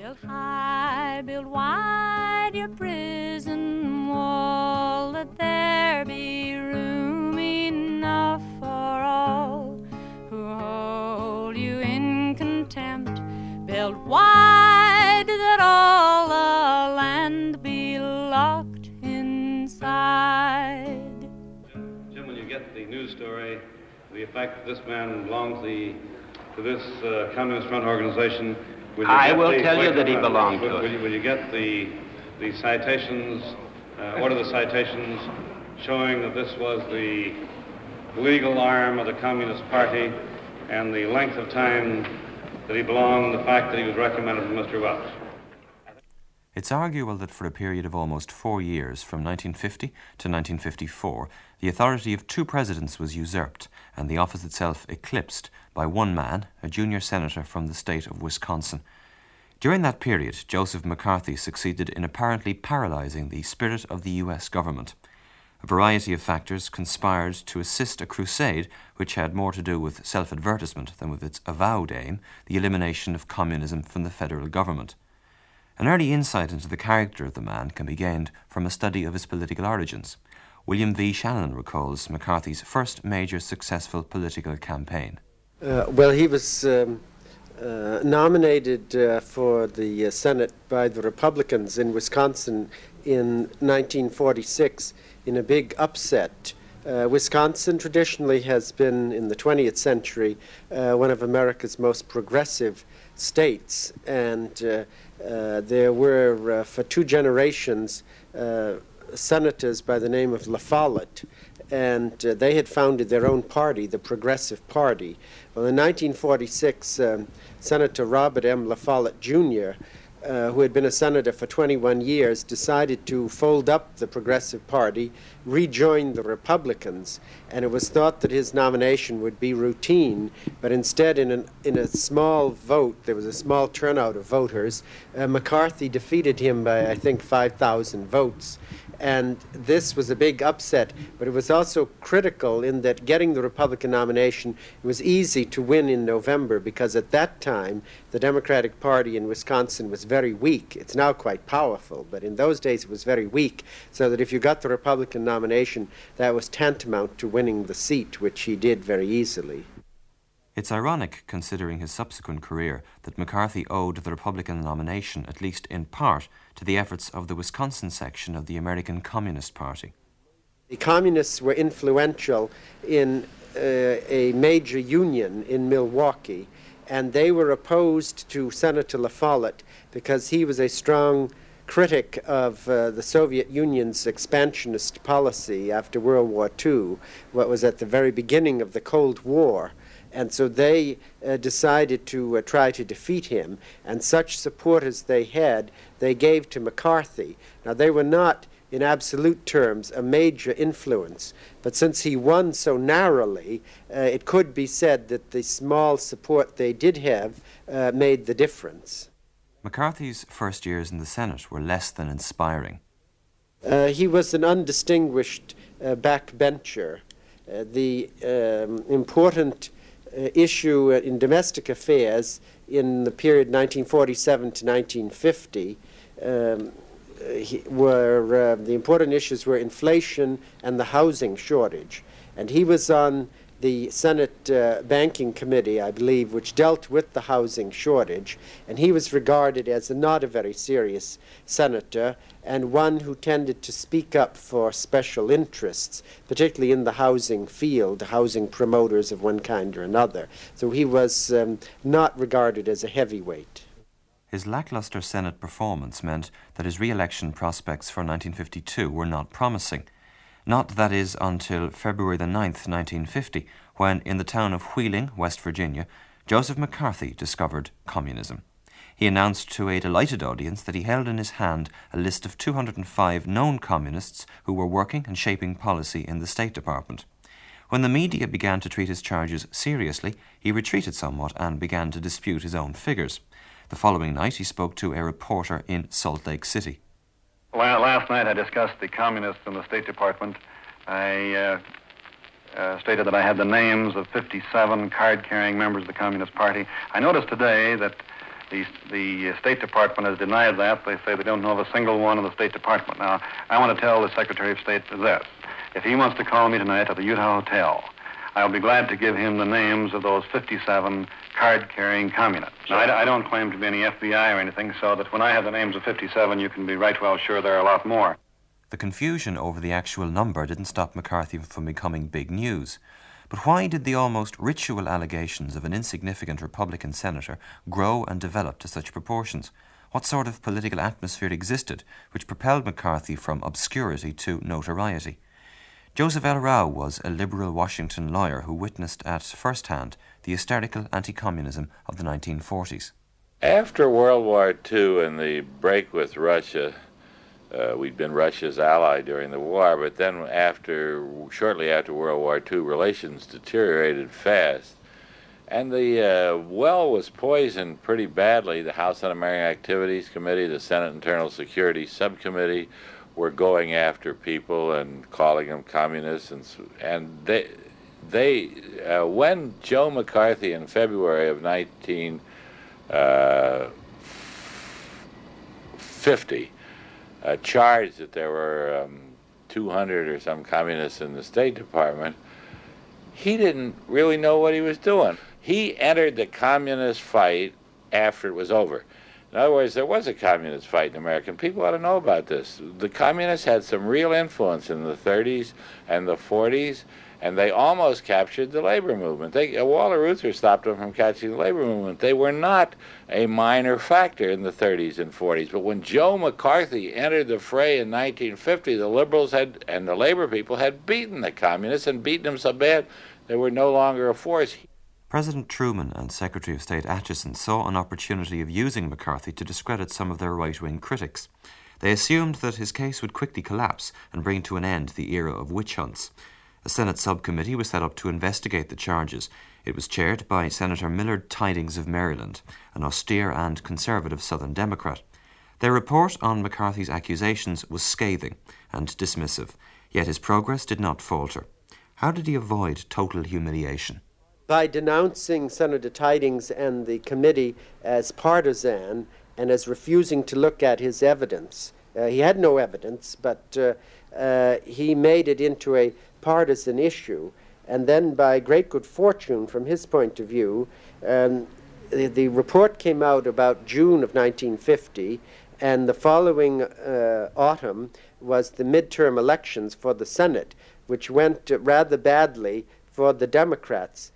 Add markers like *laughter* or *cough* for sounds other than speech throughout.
Build high, build wide your prison wall, that there be room enough for all who hold you in contempt. Build wide that all the land be locked inside. Jim, when you get the news story, the that this man belongs the, to this uh, Communist Front organization, I will the- tell you that he belonged will, to will it. you, will you get the, the citations, uh, what are the citations showing that this was the legal arm of the Communist Party and the length of time that he belonged, the fact that he was recommended from Mr. Welch? It's arguable that for a period of almost four years, from 1950 to 1954, the authority of two presidents was usurped and the office itself eclipsed by one man, a junior senator from the state of Wisconsin. During that period, Joseph McCarthy succeeded in apparently paralyzing the spirit of the US government. A variety of factors conspired to assist a crusade which had more to do with self advertisement than with its avowed aim, the elimination of communism from the federal government. An early insight into the character of the man can be gained from a study of his political origins. William V. Shannon recalls McCarthy's first major successful political campaign. Uh, well, he was um, uh, nominated uh, for the Senate by the Republicans in Wisconsin in 1946 in a big upset. Uh, Wisconsin traditionally has been, in the 20th century, uh, one of America's most progressive states, and uh, there were, for two generations, senators by the name of La Follette, and uh, they had founded their own party, the Progressive Party. Well, in 1946, um, Senator Robert M. La Follette Jr., uh, who had been a senator for 21 years, decided to fold up the Progressive Party, rejoin the Republicans, and it was thought that his nomination would be routine, but instead, in, an, in a small vote, there was a small turnout of voters, uh, McCarthy defeated him by, I think, 5,000 votes. And this was a big upset, but it was also critical in that getting the Republican nomination it was easy to win in November because at that time the Democratic Party in Wisconsin was very weak. It's now quite powerful, but in those days it was very weak, so that if you got the Republican nomination, that was tantamount to winning the seat, which he did very easily. It's ironic, considering his subsequent career, that McCarthy owed the Republican nomination, at least in part, to the efforts of the Wisconsin section of the American Communist Party. The communists were influential in uh, a major union in Milwaukee, and they were opposed to Senator La Follette because he was a strong critic of uh, the Soviet Union's expansionist policy after World War II, what was at the very beginning of the Cold War. And so they uh, decided to uh, try to defeat him, and such support as they had, they gave to McCarthy. Now, they were not, in absolute terms, a major influence, but since he won so narrowly, uh, it could be said that the small support they did have uh, made the difference. McCarthy's first years in the Senate were less than inspiring. Uh, he was an undistinguished uh, backbencher. Uh, the um, important issue in domestic affairs in the period 1947 to 1950 um, he, were uh, the important issues were inflation and the housing shortage, and he was on the Senate uh, Banking Committee, I believe, which dealt with the housing shortage, and he was regarded as a not a very serious senator and one who tended to speak up for special interests, particularly in the housing field, housing promoters of one kind or another. So he was um, not regarded as a heavyweight. His lackluster Senate performance meant that his re election prospects for 1952 were not promising. Not, that is, until February the 9th, 1950, when, in the town of Wheeling, West Virginia, Joseph McCarthy discovered communism. He announced to a delighted audience that he held in his hand a list of 205 known communists who were working and shaping policy in the State Department. When the media began to treat his charges seriously, he retreated somewhat and began to dispute his own figures. The following night, he spoke to a reporter in Salt Lake City. Last night, I discussed the communists in the State Department. I uh, uh, stated that I had the names of 57 card carrying members of the Communist Party. I noticed today that The, the State Department has denied that. They say they don't know of a single one in the State Department. Now, I want to tell the Secretary of State this. If he wants to call me tonight at the Utah Hotel, I'll be glad to give him the names of those 57 card-carrying communists. Now, I, I don't claim to be any FBI or anything, so that when I have the names of 57, you can be right well sure there are a lot more. The confusion over the actual number didn't stop McCarthy from becoming big news. But why did the almost ritual allegations of an insignificant Republican senator grow and develop to such proportions? What sort of political atmosphere existed which propelled McCarthy from obscurity to notoriety? Joseph L. Rauh was a liberal Washington lawyer who witnessed at first hand the hysterical anti communism of the 1940s. After World War II and the break with Russia, uh, we'd been Russia's ally during the war, but then after, shortly after World War II, relations deteriorated fast, and the uh, well was poisoned pretty badly. The House Un-American Activities Committee, the Senate Internal Security Subcommittee, were going after people and calling them communists, and and they they uh, when Joe McCarthy in February of 1950 uh, charged that there were um, 200 or some communists in the State Department, he didn't really know what he was doing. He entered the communist fight after it was over. In other words, there was a communist fight in America, and people ought to know about this. The communists had some real influence in the 30s and the 40s, and they almost captured the labor movement. They, uh, Walter stopped them from catching the labor movement. They were not a minor factor in the 30s and 40s. But when Joe McCarthy entered the fray in 1950, the liberals had and the labor people had beaten the communists and beaten them so bad they were no longer a force. President Truman and Secretary of State Acheson saw an opportunity of using McCarthy to discredit some of their right wing critics. They assumed that his case would quickly collapse and bring to an end the era of witch hunts. A Senate subcommittee was set up to investigate the charges. It was chaired by Senator Millard Tydings of Maryland, an austere and conservative Southern Democrat. Their report on McCarthy's accusations was scathing and dismissive, yet his progress did not falter. How did he avoid total humiliation? By denouncing Senator Tydings and the committee as partisan and as refusing to look at his evidence. Uh, he had no evidence, but uh, uh, he made it into a partisan issue. And then, by great good fortune, from his point of view, um, the, the, report came out about June of 1950, and the following uh, autumn was the midterm elections for the Senate, which went rather badly for the Democrats.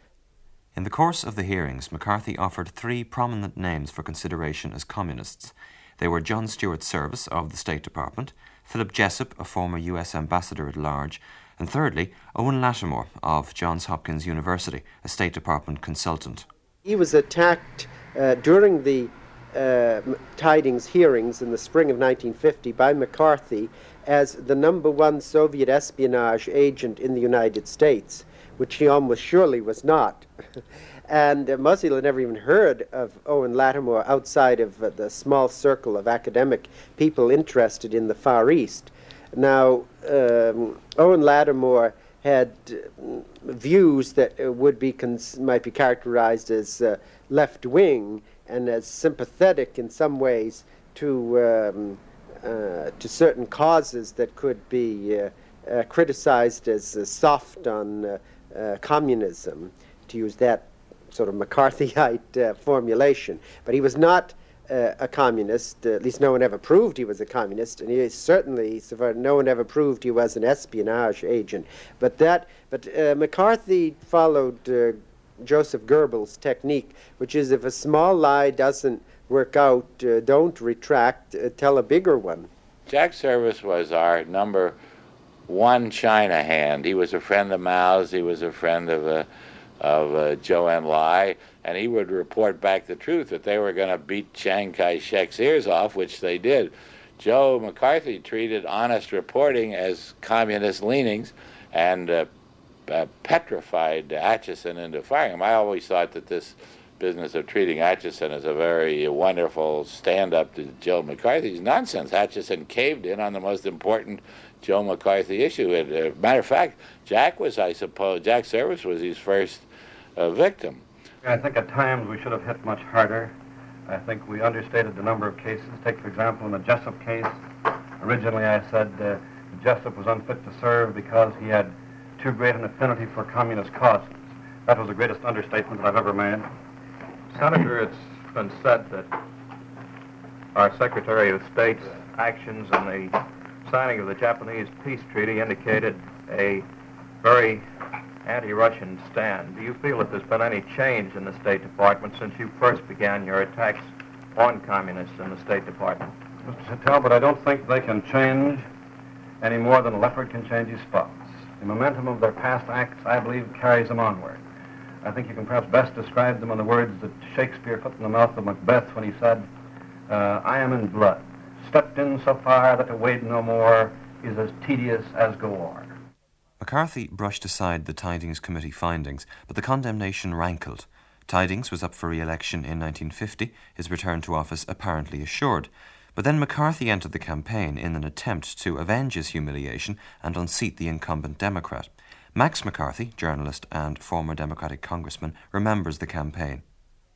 In the course of the hearings, McCarthy offered three prominent names for consideration as communists. They were John Stewart Service of the State Department, Philip Jessup, a former U.S. ambassador at large, and thirdly, Owen Lattimore of Johns Hopkins University, a State Department consultant. He was attacked uh, during the uh, Tydings hearings in the spring of 1950 by McCarthy as the number one Soviet espionage agent in the United States, which he almost surely was not. *laughs* and uh, Muzzy had never even heard of Owen Lattimore outside of uh, the small circle of academic people interested in the Far East. Now, um, Owen Lattimore had uh, views that uh, would be might be characterized as uh, left wing and as sympathetic in some ways to um, uh, to certain causes that could be criticized as soft on communism, to use that sort of McCarthyite formulation. But he was not uh, a communist. Uh, at least no one ever proved he was a communist, and he certainly, so far, no one ever proved he was an espionage agent. But that, but uh, McCarthy followed uh, Joseph Goebbels' technique, which is if a small lie doesn't work out, uh, don't retract, uh, tell a bigger one. Jack Service was our number one China hand. He was a friend of Mao's. He was a friend of of uh, Zhou Enlai, and he would report back the truth that they were going to beat Chiang Kai-shek's ears off, which they did. Joe McCarthy treated honest reporting as communist leanings and uh, uh, petrified Acheson into firing him. I always thought that this business of treating Acheson as a very wonderful stand-up to Joe McCarthy is nonsense. Acheson caved in on the most important Joe McCarthy issue. And, uh, matter of fact, Jack was, I suppose, Jack Service was his first uh, victim. I think at times we should have hit much harder. I think we understated the number of cases. Take, for example, in the Jessup case, originally I said uh, Jessup was unfit to serve because he had too great an affinity for communist causes. That was the greatest understatement that I've ever made. Senator, it's been said that our Secretary of State's actions in the signing of the Japanese peace treaty indicated a very anti-Russian stand. Do you feel that there's been any change in the State Department since you first began your attacks on communists in the State Department? Mr. Talbot, I don't think they can change any more than a leopard can change his spots. The momentum of their past acts, I believe, carries them onward. I think you can perhaps best describe them in the words that Shakespeare put in the mouth of Macbeth when he said, uh, I am in blood, stepped in so far that to wade no more is as tedious as go o'er. McCarthy brushed aside the Tydings Committee findings, but the condemnation rankled. Tydings was up for re election in 1950, his return to office apparently assured. But then McCarthy entered the campaign in an attempt to avenge his humiliation and unseat the incumbent Democrat. Max McCarthy, journalist and former Democratic congressman, remembers the campaign.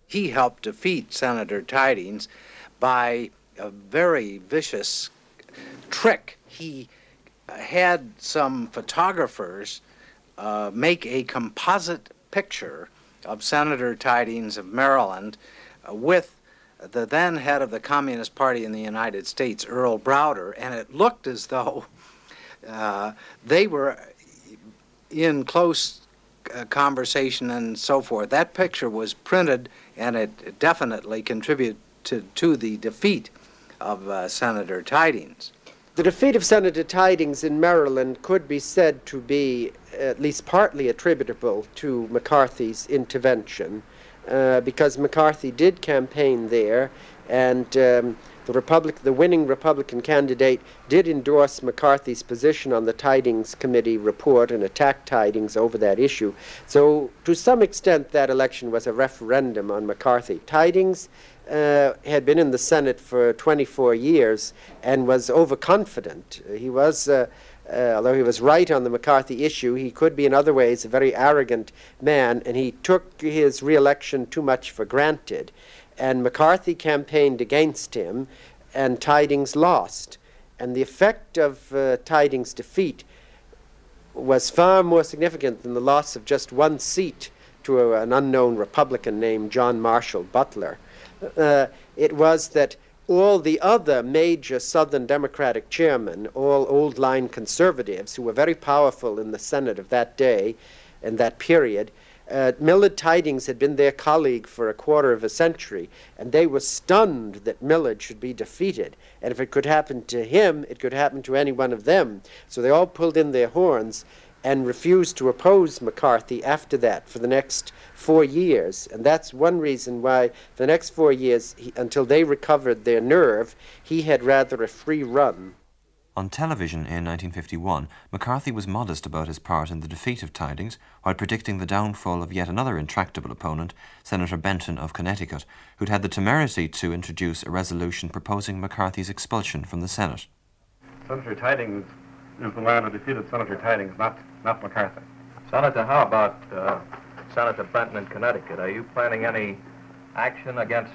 He helped defeat Senator Tydings by a very vicious trick. He had some photographers uh, make a composite picture of Senator Tydings of Maryland uh, with the then head of the Communist Party in the United States, Earl Browder, and it looked as though *laughs* uh, they were in close uh, conversation and so forth. That picture was printed, and it definitely contributed to, to the defeat of uh, Senator Tydings. The defeat of Senator Tydings in Maryland could be said to be at least partly attributable to McCarthy's intervention, uh, because McCarthy did campaign there, and um, the Republic, the winning Republican candidate, did endorse McCarthy's position on the Tydings Committee report and attack Tydings over that issue. So, to some extent, that election was a referendum on McCarthy. Tydings uh, had been in the Senate for 24 years and was overconfident. He was, uh, uh, although he was right on the McCarthy issue, he could be in other ways a very arrogant man, and he took his reelection too much for granted. And McCarthy campaigned against him, and Tydings lost. And the effect of uh, Tydings' defeat was far more significant than the loss of just one seat to a, an unknown Republican named John Marshall Butler uh, it was that all the other major Southern Democratic chairmen, all old line conservatives who were very powerful in the Senate of that day and that period, uh, Millard Tydings had been their colleague for a quarter of a century, and they were stunned that Millard should be defeated. And if it could happen to him, it could happen to any one of them. So they all pulled in their horns and refused to oppose McCarthy after that for the next four years. And that's one reason why for the next four years, he, until they recovered their nerve, he had rather a free run. On television in 1951, McCarthy was modest about his part in the defeat of Tydings while predicting the downfall of yet another intractable opponent, Senator Benton of Connecticut, who'd had the temerity to introduce a resolution proposing McCarthy's expulsion from the Senate. Senator Tydings is the man who defeated Senator Tydings, not, not McCarthy. Senator, how about uh, Senator Benton in Connecticut? Are you planning any action against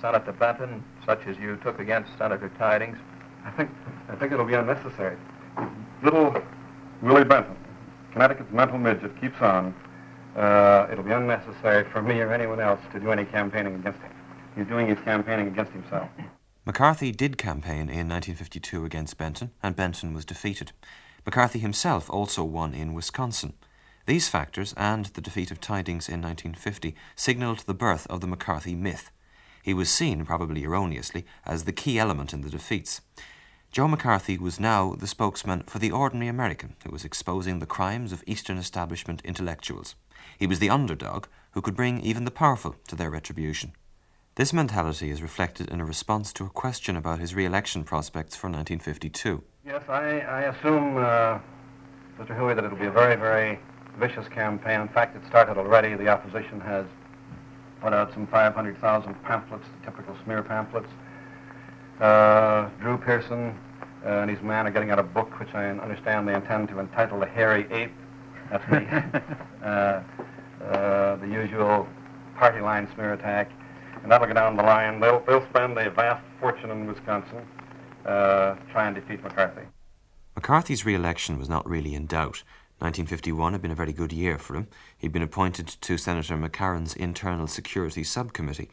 Senator Benton, such as you took against Senator Tydings? I think, I think it'll be unnecessary. Little Willie Benton, Connecticut's mental midget, keeps on. Uh, it'll be unnecessary for me or anyone else to do any campaigning against him. He's doing his campaigning against himself. McCarthy did campaign in 1952 against Benton, and Benton was defeated. McCarthy himself also won in Wisconsin. These factors and the defeat of Tydings in 1950 signalled the birth of the McCarthy myth. He was seen, probably erroneously, as the key element in the defeats. Joe McCarthy was now the spokesman for the ordinary American who was exposing the crimes of Eastern establishment intellectuals. He was the underdog who could bring even the powerful to their retribution. This mentality is reflected in a response to a question about his re election prospects for 1952. Yes, I, I assume, uh, Mr. Huey, that it'll be a very, very vicious campaign. In fact, it started already. The opposition has put out some 500,000 pamphlets, the typical smear pamphlets. Uh, Drew Pearson uh, and his man are getting out a book, which I understand they intend to entitle The Hairy Ape. That's the, *laughs* uh, uh, the usual party line smear attack. And that'll go down the line. They'll, they'll spend a vast fortune in Wisconsin uh, trying to defeat McCarthy. McCarthy's re election was not really in doubt. 1951 had been a very good year for him. He'd been appointed to Senator McCarran's Internal Security Subcommittee.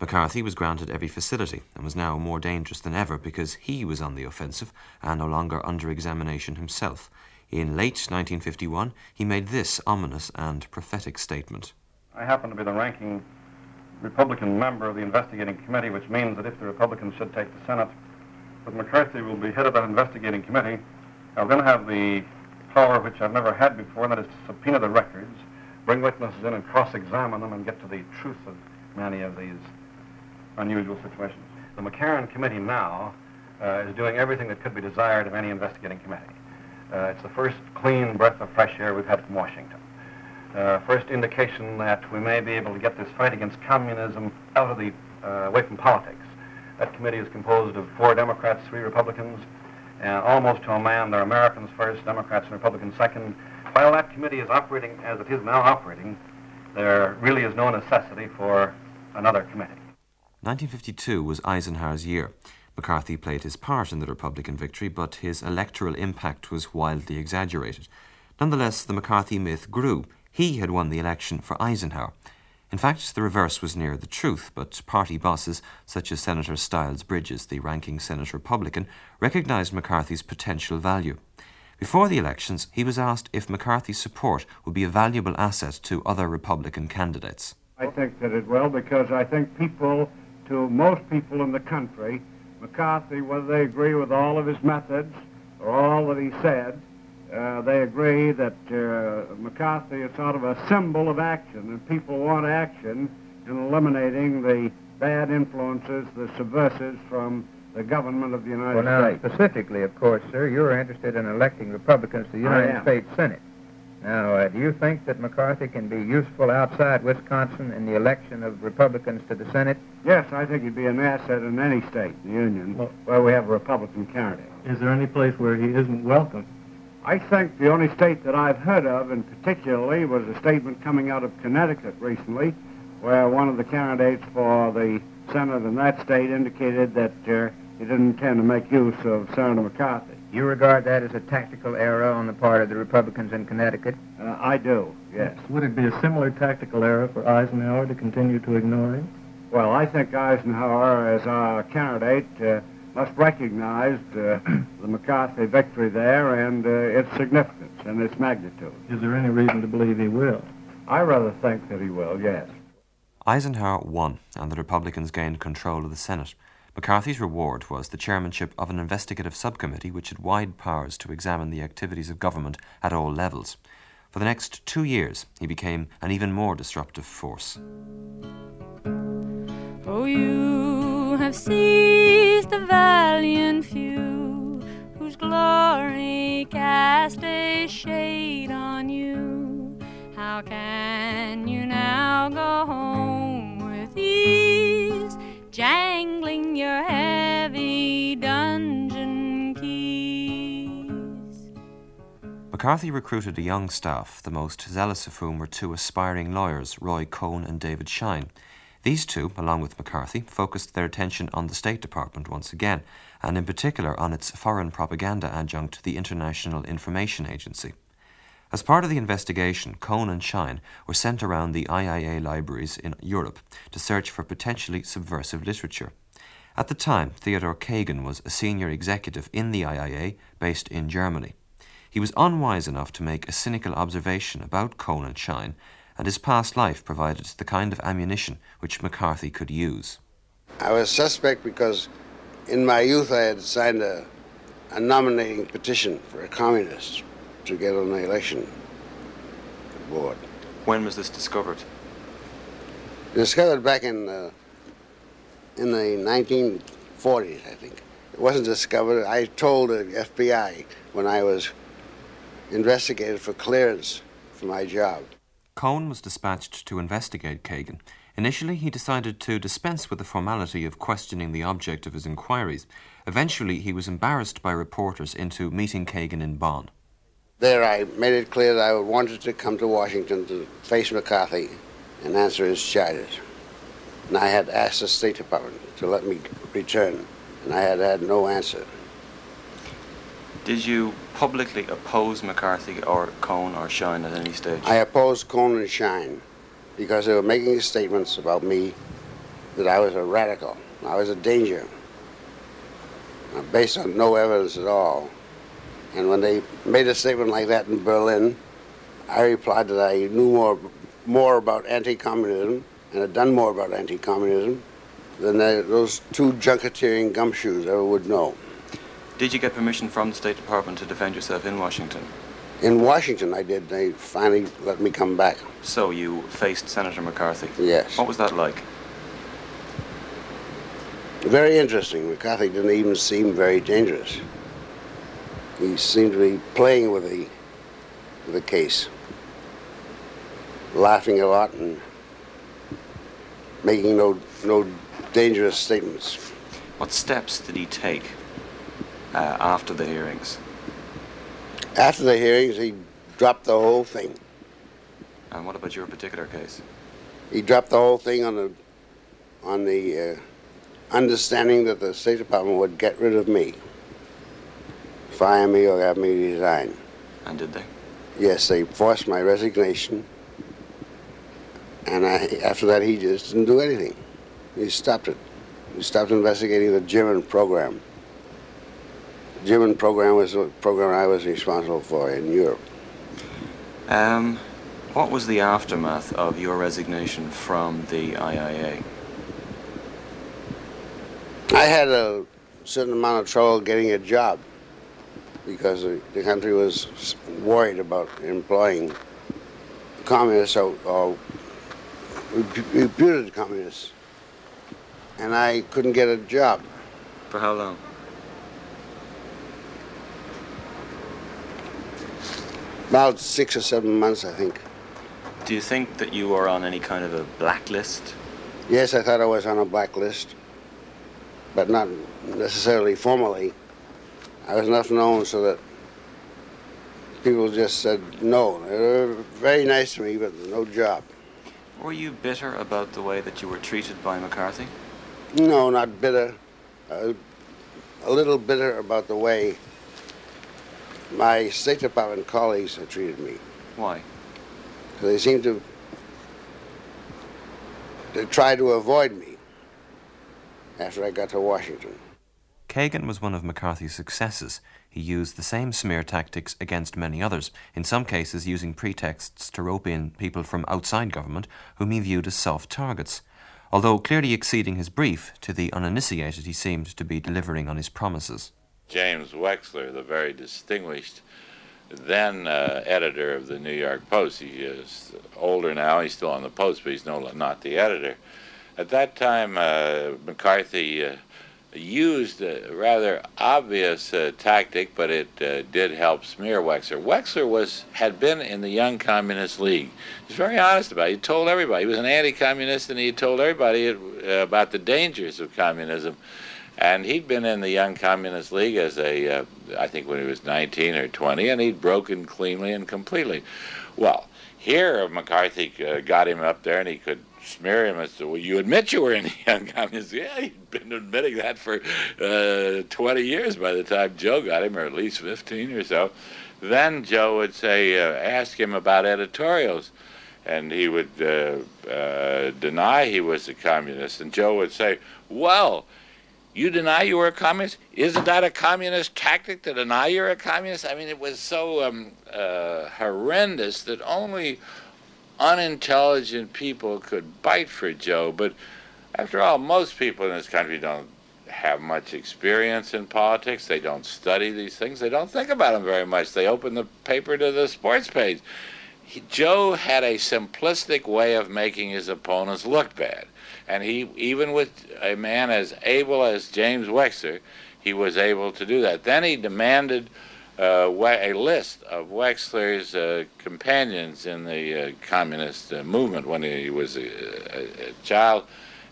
McCarthy was granted every facility and was now more dangerous than ever because he was on the offensive and no longer under examination himself. In late 1951, he made this ominous and prophetic statement I happen to be the ranking Republican member of the investigating committee, which means that if the Republicans should take the Senate, that McCarthy will be head of that investigating committee. I'll then have the power which I've never had before, and that is to subpoena the records, bring witnesses in and cross-examine them and get to the truth of many of these unusual situations. The McCarran Committee now uh, is doing everything that could be desired of any investigating committee. Uh, it's the first clean breath of fresh air we've had from Washington. Uh, first indication that we may be able to get this fight against communism out of the uh, away from politics. That committee is composed of four Democrats, three Republicans, and almost to a man, they're Americans first, Democrats and Republicans second. While that committee is operating as it is now operating, there really is no necessity for another committee. 1952 was Eisenhower's year. McCarthy played his part in the Republican victory, but his electoral impact was wildly exaggerated. Nonetheless, the McCarthy myth grew. He had won the election for Eisenhower. In fact, the reverse was nearer the truth, but party bosses such as Senator Styles Bridges, the ranking Senate Republican, recognized McCarthy's potential value. Before the elections, he was asked if McCarthy's support would be a valuable asset to other Republican candidates. I think that it will because I think people, to most people in the country, McCarthy, whether they agree with all of his methods or all that he said, uh, they agree that uh, McCarthy is sort of a symbol of action, and people want action in eliminating the bad influences, the subversives from the government of the United well, now, States. specifically, of course, sir, you're interested in electing Republicans to the United States Senate. Now, uh, do you think that McCarthy can be useful outside Wisconsin in the election of Republicans to the Senate? Yes, I think he'd be an asset in any state in the Union well, where we have a Republican candidate. Is there any place where he isn't welcome? I think the only state that I've heard of, and particularly, was a statement coming out of Connecticut recently, where one of the candidates for the Senate in that state indicated that uh, he didn't intend to make use of Senator McCarthy. You regard that as a tactical error on the part of the Republicans in Connecticut? Uh, I do, yes. Would it be a similar tactical error for Eisenhower to continue to ignore him? Well, I think Eisenhower, as our candidate, uh, must recognize uh, *clears throat* the McCarthy victory there and uh, its significance and its magnitude. Is there any reason to believe he will? I rather think that he will, yes. Eisenhower won, and the Republicans gained control of the Senate. McCarthy's reward was the chairmanship of an investigative subcommittee which had wide powers to examine the activities of government at all levels. For the next two years, he became an even more disruptive force. Oh, you have seized the valiant few whose glory cast a shade on you. How can you now go home with ease? jangling your heavy dungeon keys. McCarthy recruited a young staff, the most zealous of whom were two aspiring lawyers, Roy Cohn and David Schine. These two, along with McCarthy, focused their attention on the State Department once again, and in particular on its foreign propaganda adjunct, the International Information Agency. As part of the investigation, Cohn and Schine were sent around the IIA libraries in Europe to search for potentially subversive literature. At the time, Theodore Kaghan was a senior executive in the IIA based in Germany. He was unwise enough to make a cynical observation about Cohn and Schine, and his past life provided the kind of ammunition which McCarthy could use. I was suspect because in my youth I had signed a, a nominating petition for a communist to get on the election board. When was this discovered? Discovered back in uh, in the 1940s, I think. It wasn't discovered. I told the FBI when I was investigated for clearance for my job. Cohn was dispatched to investigate Kaghan. Initially, he decided to dispense with the formality of questioning the object of his inquiries. Eventually, he was embarrassed by reporters into meeting Kaghan in Bonn. There, I made it clear that I wanted to come to Washington to face McCarthy and answer his charges. And I had asked the State Department to let me return, and I had had no answer. Did you publicly oppose McCarthy or Cohn or Schine at any stage? I opposed Cohn and Schine because they were making statements about me that I was a radical, I was a danger, uh, based on no evidence at all. And when they made a statement like that in Berlin, I replied that I knew more, more about anti-communism and had done more about anti-communism than those two junketeering gumshoes ever would know. Did you get permission from the State Department to defend yourself in Washington? In Washington, I did. They finally let me come back. So you faced Senator McCarthy? Yes. What was that like? Very interesting. McCarthy didn't even seem very dangerous. He seemed to be playing with the, with the case, laughing a lot and making no, no dangerous statements. What steps did he take uh, after the hearings? After the hearings, he dropped the whole thing. And what about your particular case? He dropped the whole thing on the on the uh, understanding that the State Department would get rid of me, fire me, or have me resign. And did they? Yes, they forced my resignation. And I, after that, he just didn't do anything. He stopped it. He stopped investigating the German program. The German program was the program I was responsible for in Europe. Um, what was the aftermath of your resignation from the IIA? I had a certain amount of trouble getting a job because the country was worried about employing communists or, or reputed communists. And I couldn't get a job. For how long? About six or seven months, I think. Do you think that you were on any kind of a blacklist? Yes, I thought I was on a blacklist, but not necessarily formally. I was enough known so that people just said no. They were very nice to me, but no job. Were you bitter about the way that you were treated by McCarthy? No, not bitter. Uh, a little bitter about the way my State Department colleagues have treated me. Why? Because they seem to to try to avoid me after I got to Washington. Kaghan was one of McCarthy's successes. He used the same smear tactics against many others, in some cases using pretexts to rope in people from outside government whom he viewed as soft targets. Although clearly exceeding his brief, to the uninitiated he seemed to be delivering on his promises. James Wechsler, the very distinguished then uh, editor of the New York Post. He is older now, he's still on the Post, but he's no, not the editor. At that time, uh, McCarthy uh, used a rather obvious uh, tactic, but it uh, did help smear Wechsler. Wechsler was had been in the Young Communist League. He's very honest about it. He told everybody. He was an anti-communist, and he told everybody uh, about the dangers of communism. And he'd been in the Young Communist League as a, uh, I think when he was 19 or 20, and he'd broken cleanly and completely. Well, here McCarthy uh, got him up there, and he could smear him and say, well, you admit you were in the *laughs* Young Communist League. Yeah, he'd been admitting that for uh, 20 years by the time Joe got him, or at least 15 or so. Then Joe would say, uh, ask him about editorials. And he would uh, uh, deny he was a communist. And Joe would say, well, you deny you were a communist? Isn't that a communist tactic to deny you're a communist? I mean, it was so um, uh, horrendous that only unintelligent people could bite for Joe. But after all, most people in this country don't have much experience in politics. They don't study these things. They don't think about them very much. They open the paper to the sports page. He, Joe had a simplistic way of making his opponents look bad. And he, even with a man as able as James Wechsler, he was able to do that. Then he demanded uh, a list of Wechsler's uh, companions in the uh, communist uh, movement when he was a, a, a, child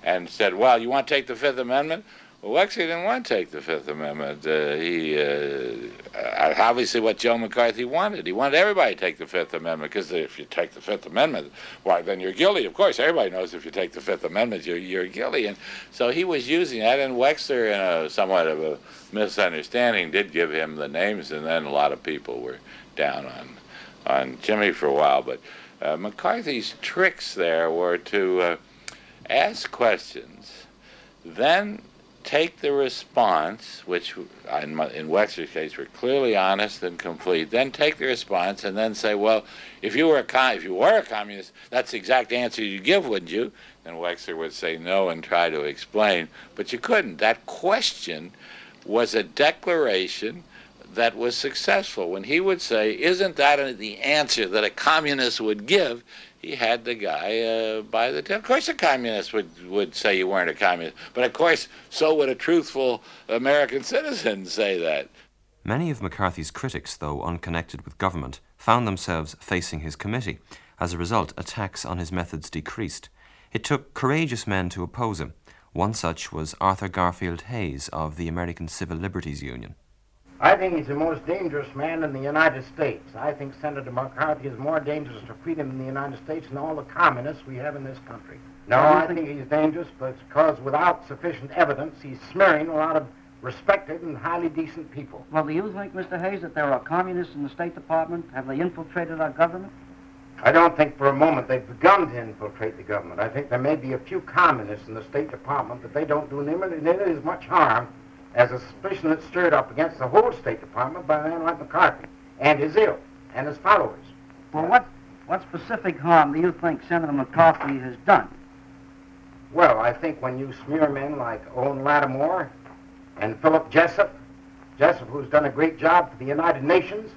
and said, Well, you want to take the Fifth Amendment? Wechsler didn't want to take the Fifth Amendment. Uh, he uh, uh, obviously what Joe McCarthy wanted. He wanted everybody to take the Fifth Amendment because if you take the Fifth Amendment, why then you're guilty. Of course, everybody knows if you take the Fifth Amendment, you're you're guilty. And so he was using that. And Wechsler, in a somewhat of a misunderstanding, did give him the names, and then a lot of people were down on on Jimmy for a while. But uh, McCarthy's tricks there were to uh, ask questions, then take the response, which in, in Wechsler's case were clearly honest and complete, then take the response and then say, well, if you were a if you were a communist, that's the exact answer you'd give, wouldn't you? Then Wechsler would say no and try to explain, but you couldn't. That question was a declaration that was successful. When he would say, isn't that the answer that a communist would give, he had the guy uh, by the tail. Of course, a communist would, would say you weren't a communist, but of course, so would a truthful American citizen say that. Many of McCarthy's critics, though unconnected with government, found themselves facing his committee. As a result, attacks on his methods decreased. It took courageous men to oppose him. One such was Arthur Garfield Hays of the American Civil Liberties Union. I think he's the most dangerous man in the United States. I think Senator McCarthy is more dangerous to freedom in the United States than all the communists we have in this country. No, I think he's dangerous because without sufficient evidence, he's smearing a lot of respected and highly decent people. Well, do you think, Mr. Hays, that there are communists in the State Department? Have they infiltrated our government? I don't think for a moment they've begun to infiltrate the government. I think there may be a few communists in the State Department, but they don't do nearly as much harm as a suspicion that stirred up against the whole State Department by a man like McCarthy and his ilk and his followers. Well, what, what specific harm do you think Senator McCarthy has done? Well, I think when you smear men like Owen Lattimore and Philip Jessup, Jessup who's done a great job for the United Nations,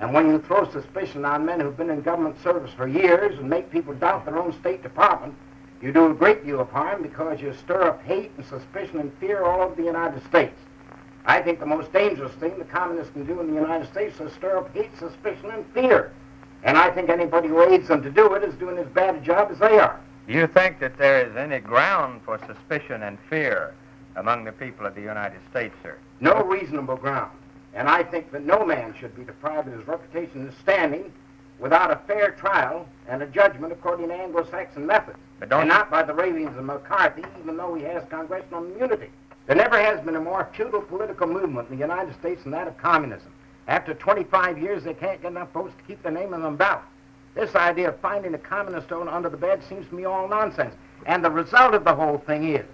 and when you throw suspicion on men who've been in government service for years and make people doubt their own State Department, you do a great deal of harm because you stir up hate and suspicion and fear all over the United States. I think the most dangerous thing the communists can do in the United States is stir up hate, suspicion, and fear. And I think anybody who aids them to do it is doing as bad a job as they are. Do you think that there is any ground for suspicion and fear among the people of the United States, sir? No reasonable ground. And I think that no man should be deprived of his reputation and standing without a fair trial and a judgment according to Anglo-Saxon methods. But don't and not by the ravings of McCarthy, even though he has congressional immunity. There never has been a more futile political movement in the United States than that of communism. After 25 years, they can't get enough votes to keep the name of the ballot. This idea of finding a communist stone under the bed seems to me all nonsense. And the result of the whole thing is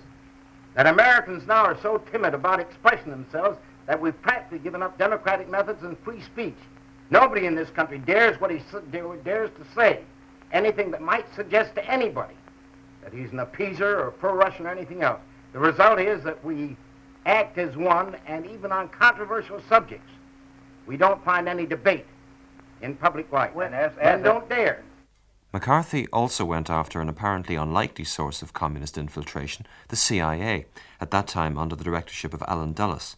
that Americans now are so timid about expressing themselves that we've practically given up democratic methods and free speech. Nobody in this country dares what he dares to say, anything that might suggest to anybody that he's an appeaser or pro-Russian or anything else. The result is that we act as one, and even on controversial subjects, we don't find any debate in public life. Well, as, as and don't dare. McCarthy also went after an apparently unlikely source of communist infiltration, the CIA, at that time under the directorship of Allen Dulles.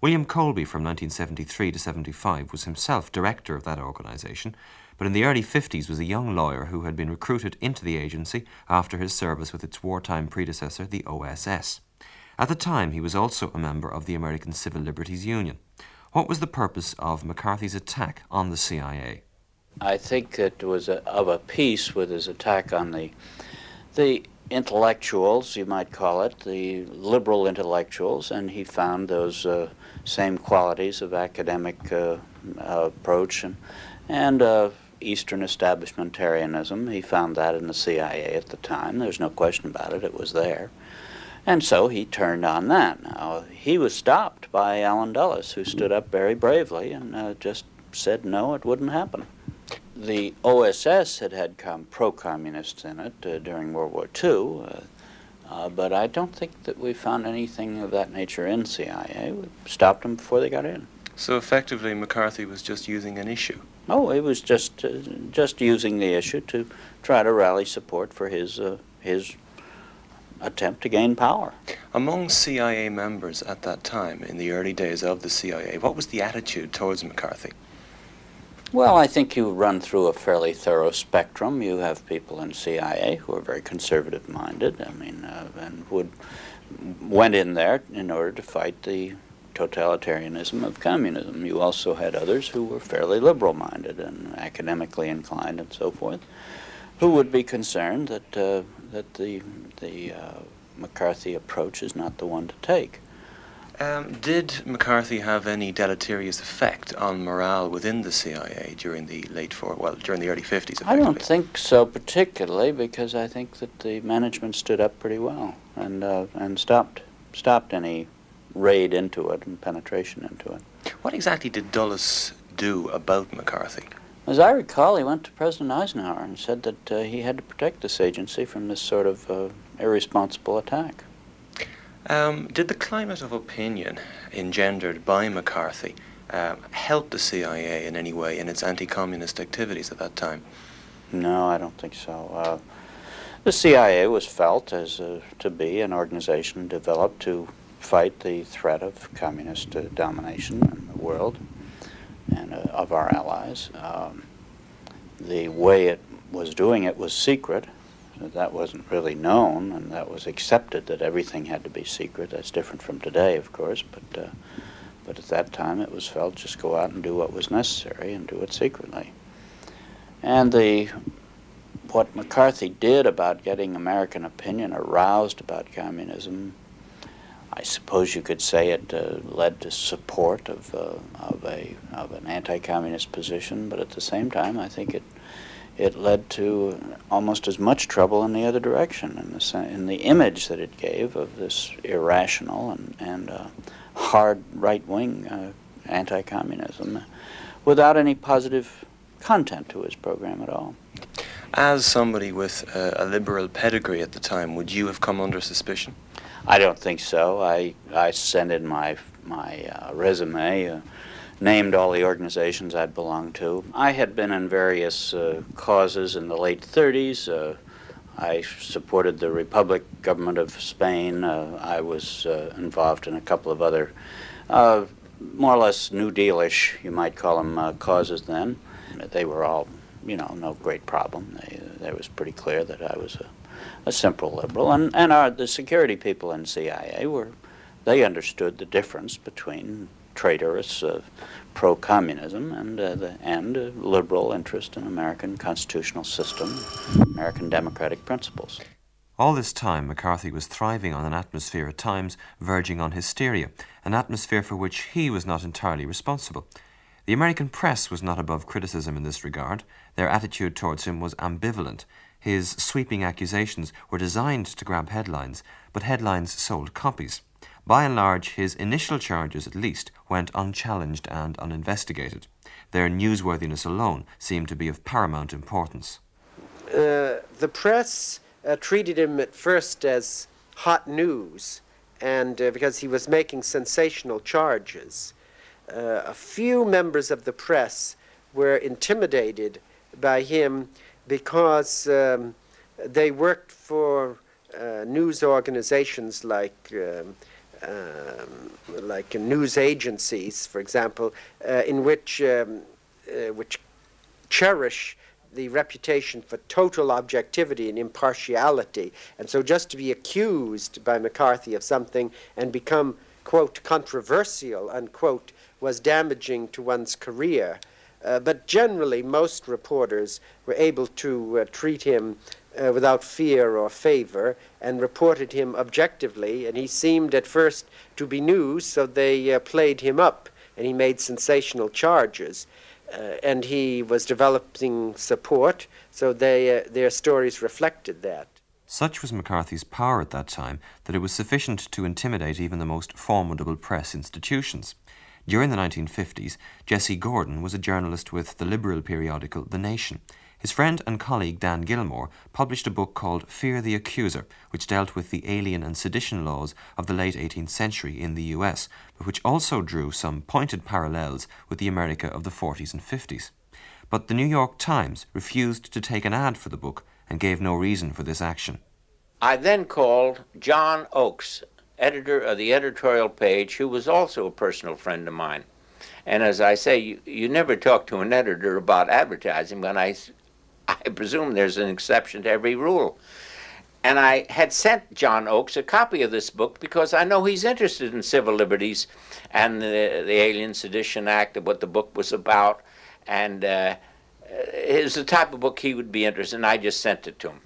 William Colby from 1973 to 75 was himself director of that organization but in the early 50s was a young lawyer who had been recruited into the agency after his service with its wartime predecessor, the OSS. At the time, he was also a member of the American Civil Liberties Union. What was the purpose of McCarthy's attack on the CIA? I think it was a, of a piece with his attack on the the intellectuals, you might call it, the liberal intellectuals, and he found those uh, same qualities of academic uh, approach and and uh, Eastern establishmentarianism. He found that in the CIA at the time. There's no question about it. It was there. And so he turned on that. Now, he was stopped by Allen Dulles, who stood up very bravely and uh, just said no, it wouldn't happen. The OSS had had pro-communists in it uh, during World War II, uh, uh, but I don't think that we found anything of that nature in CIA. We stopped them before they got in. So effectively, McCarthy was just using an issue. Oh, he was just uh, just using the issue to try to rally support for his uh, his attempt to gain power. Among CIA members at that time, in the early days of the CIA, what was the attitude towards McCarthy? Well, I think you run through a fairly thorough spectrum. You have people in CIA who are very conservative-minded. I mean, uh, and would went in there in order to fight the totalitarianism of communism. You also had others who were fairly liberal minded and academically inclined and so forth, who would be concerned that, uh, that the, the uh, McCarthy approach is not the one to take. Um, did McCarthy have any deleterious effect on morale within the CIA during the late four, well, during the early 50s? I don't think so particularly because I think that the management stood up pretty well and uh, and stopped stopped any raid into it and penetration into it. What exactly did Dulles do about McCarthy? As I recall, he went to President Eisenhower and said that uh, he had to protect this agency from this sort of uh, irresponsible attack. Um, did the climate of opinion engendered by McCarthy um, help the CIA in any way in its anti-communist activities at that time? No, I don't think so. Uh, the CIA was felt as uh, to be an organization developed to fight the threat of communist uh, domination in the world and uh, of our allies. Um, the way it was doing it was secret that wasn't really known, and that was accepted that everything had to be secret. That's different from today, of course, but uh, but at that time it was felt just go out and do what was necessary and do it secretly. And the what McCarthy did about getting American opinion aroused about communism, I suppose you could say it uh, led to support of uh, of a of an anti-communist position, but at the same time, I think it it led to almost as much trouble in the other direction, in the, in the image that it gave of this irrational and, and uh, hard right wing uh, anti communism without any positive content to his program at all. As somebody with a liberal pedigree at the time, would you have come under suspicion? I don't think so. I, I sent in my, my uh, resume uh, named all the organizations I'd belonged to. I had been in various uh, causes in the late 30s. Uh, I supported the Republic government of Spain. Uh, I was uh, involved in a couple of other, uh, more or less New Dealish, you might call them, uh, causes then. They were all, you know, no great problem. They, it was pretty clear that I was a, a simple liberal. And, and our, the security people in CIA were, they understood the difference between traitorous pro-communism and uh, the and liberal interest in American constitutional system, American democratic principles. All this time, McCarthy was thriving on an atmosphere at times verging on hysteria, an atmosphere for which he was not entirely responsible. The American press was not above criticism in this regard. Their attitude towards him was ambivalent. His sweeping accusations were designed to grab headlines, but headlines sold copies. By and large, his initial charges, at least, went unchallenged and uninvestigated. Their newsworthiness alone seemed to be of paramount importance. Uh, the press uh, treated him at first as hot news, and uh, because he was making sensational charges. Uh, a few members of the press were intimidated by him because um, they worked for uh, news organizations like um, um, like news agencies, for example, uh, in which um, uh, which cherish the reputation for total objectivity and impartiality. And so just to be accused by McCarthy of something and become, quote, controversial, unquote, was damaging to one's career. Uh, but generally, most reporters were able to uh, treat him uh, without fear or favor and reported him objectively. And he seemed at first to be news, so they uh, played him up and he made sensational charges. Uh, and he was developing support, so they, uh, their stories reflected that. Such was McCarthy's power at that time that it was sufficient to intimidate even the most formidable press institutions. During the 1950s, Jesse Gordon was a journalist with the liberal periodical The Nation. His friend and colleague Dan Gillmor published a book called Fear the Accuser, which dealt with the alien and sedition laws of the late 18th century in the US, but which also drew some pointed parallels with the America of the 40s and 50s. But the New York Times refused to take an ad for the book and gave no reason for this action. I then called John Oakes, editor of the editorial page, who was also a personal friend of mine. And as I say, you, you never talk to an editor about advertising, but I *laughs* I presume there's an exception to every rule. And I had sent John Oakes a copy of this book because I know he's interested in civil liberties and the, the Alien Sedition Act, and what the book was about. And uh, it's the type of book he would be interested in. I just sent it to him.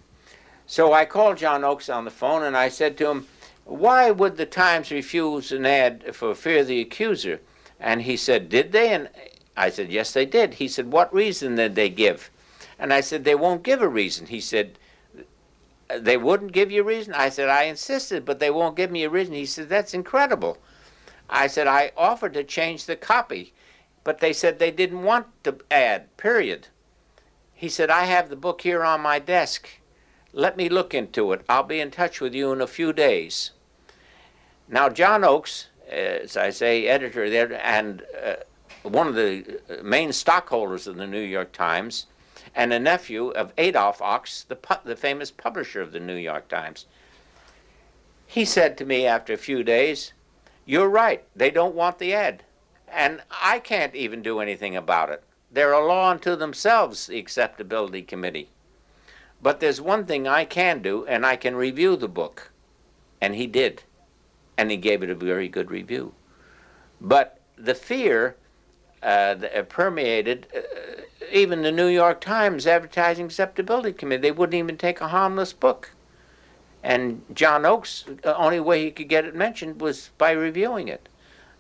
So I called John Oakes on the phone and I said to him, Why would the Times refuse an ad for Fear of the Accuser? And he said, Did they? And I said, Yes, they did. He said, What reason did they give? And I said, They won't give a reason. He said, They wouldn't give you a reason? I said, I insisted, but they won't give me a reason. He said, That's incredible. I said, I offered to change the copy, but they said they didn't want the ad, period. He said, I have the book here on my desk. Let me look into it. I'll be in touch with you in a few days. Now, John Oakes, as I say, editor there, and uh, one of the main stockholders of the New York Times, and a nephew of Adolph Oakes, the, pu- the famous publisher of the New York Times. He said to me after a few days, You're right, they don't want the ad. And I can't even do anything about it. They're a law unto themselves, the Acceptability Committee. But there's one thing I can do, and I can review the book. And he did. And he gave it a very good review. But the fear uh, permeated uh, even the New York Times Advertising Acceptability Committee. They wouldn't even take a harmless book. And John Oakes, the only way he could get it mentioned was by reviewing it.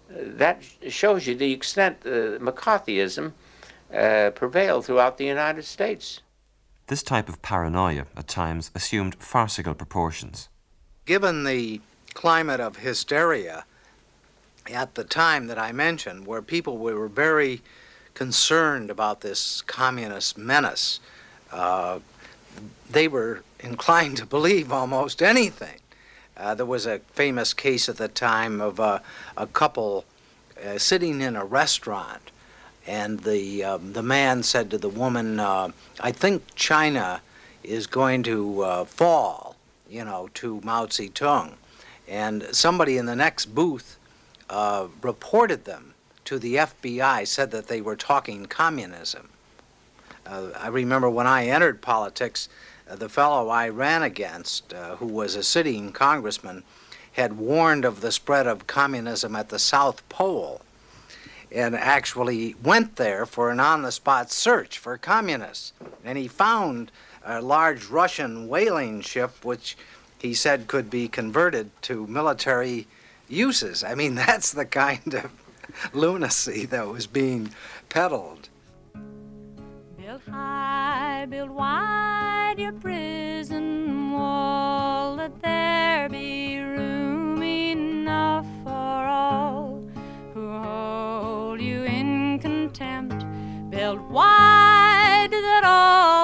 That shows you the extent uh, McCarthyism uh, prevailed throughout the United States. This type of paranoia at times assumed farcical proportions. Given the climate of hysteria at the time that I mentioned, where people were very concerned about this communist menace, uh, they were inclined to believe almost anything. Uh, there was a famous case at the time of uh, a couple uh, sitting in a restaurant, and the um, the man said to the woman, uh, "I think China is going to uh, fall, you know, to Mao Zedong," and somebody in the next booth reported them to the FBI, said that they were talking communism. Uh, I remember when I entered politics, uh, the fellow I ran against, uh, who was a sitting congressman, had warned of the spread of communism at the South Pole and actually went there for an on the spot search for communists. And he found a large Russian whaling ship, which he said could be converted to military uses. I mean, *laughs* that's the kind of *laughs* lunacy that was being peddled. Build high, build wide your prison wall, let there be room enough for all who hold you in contempt. Build wide that all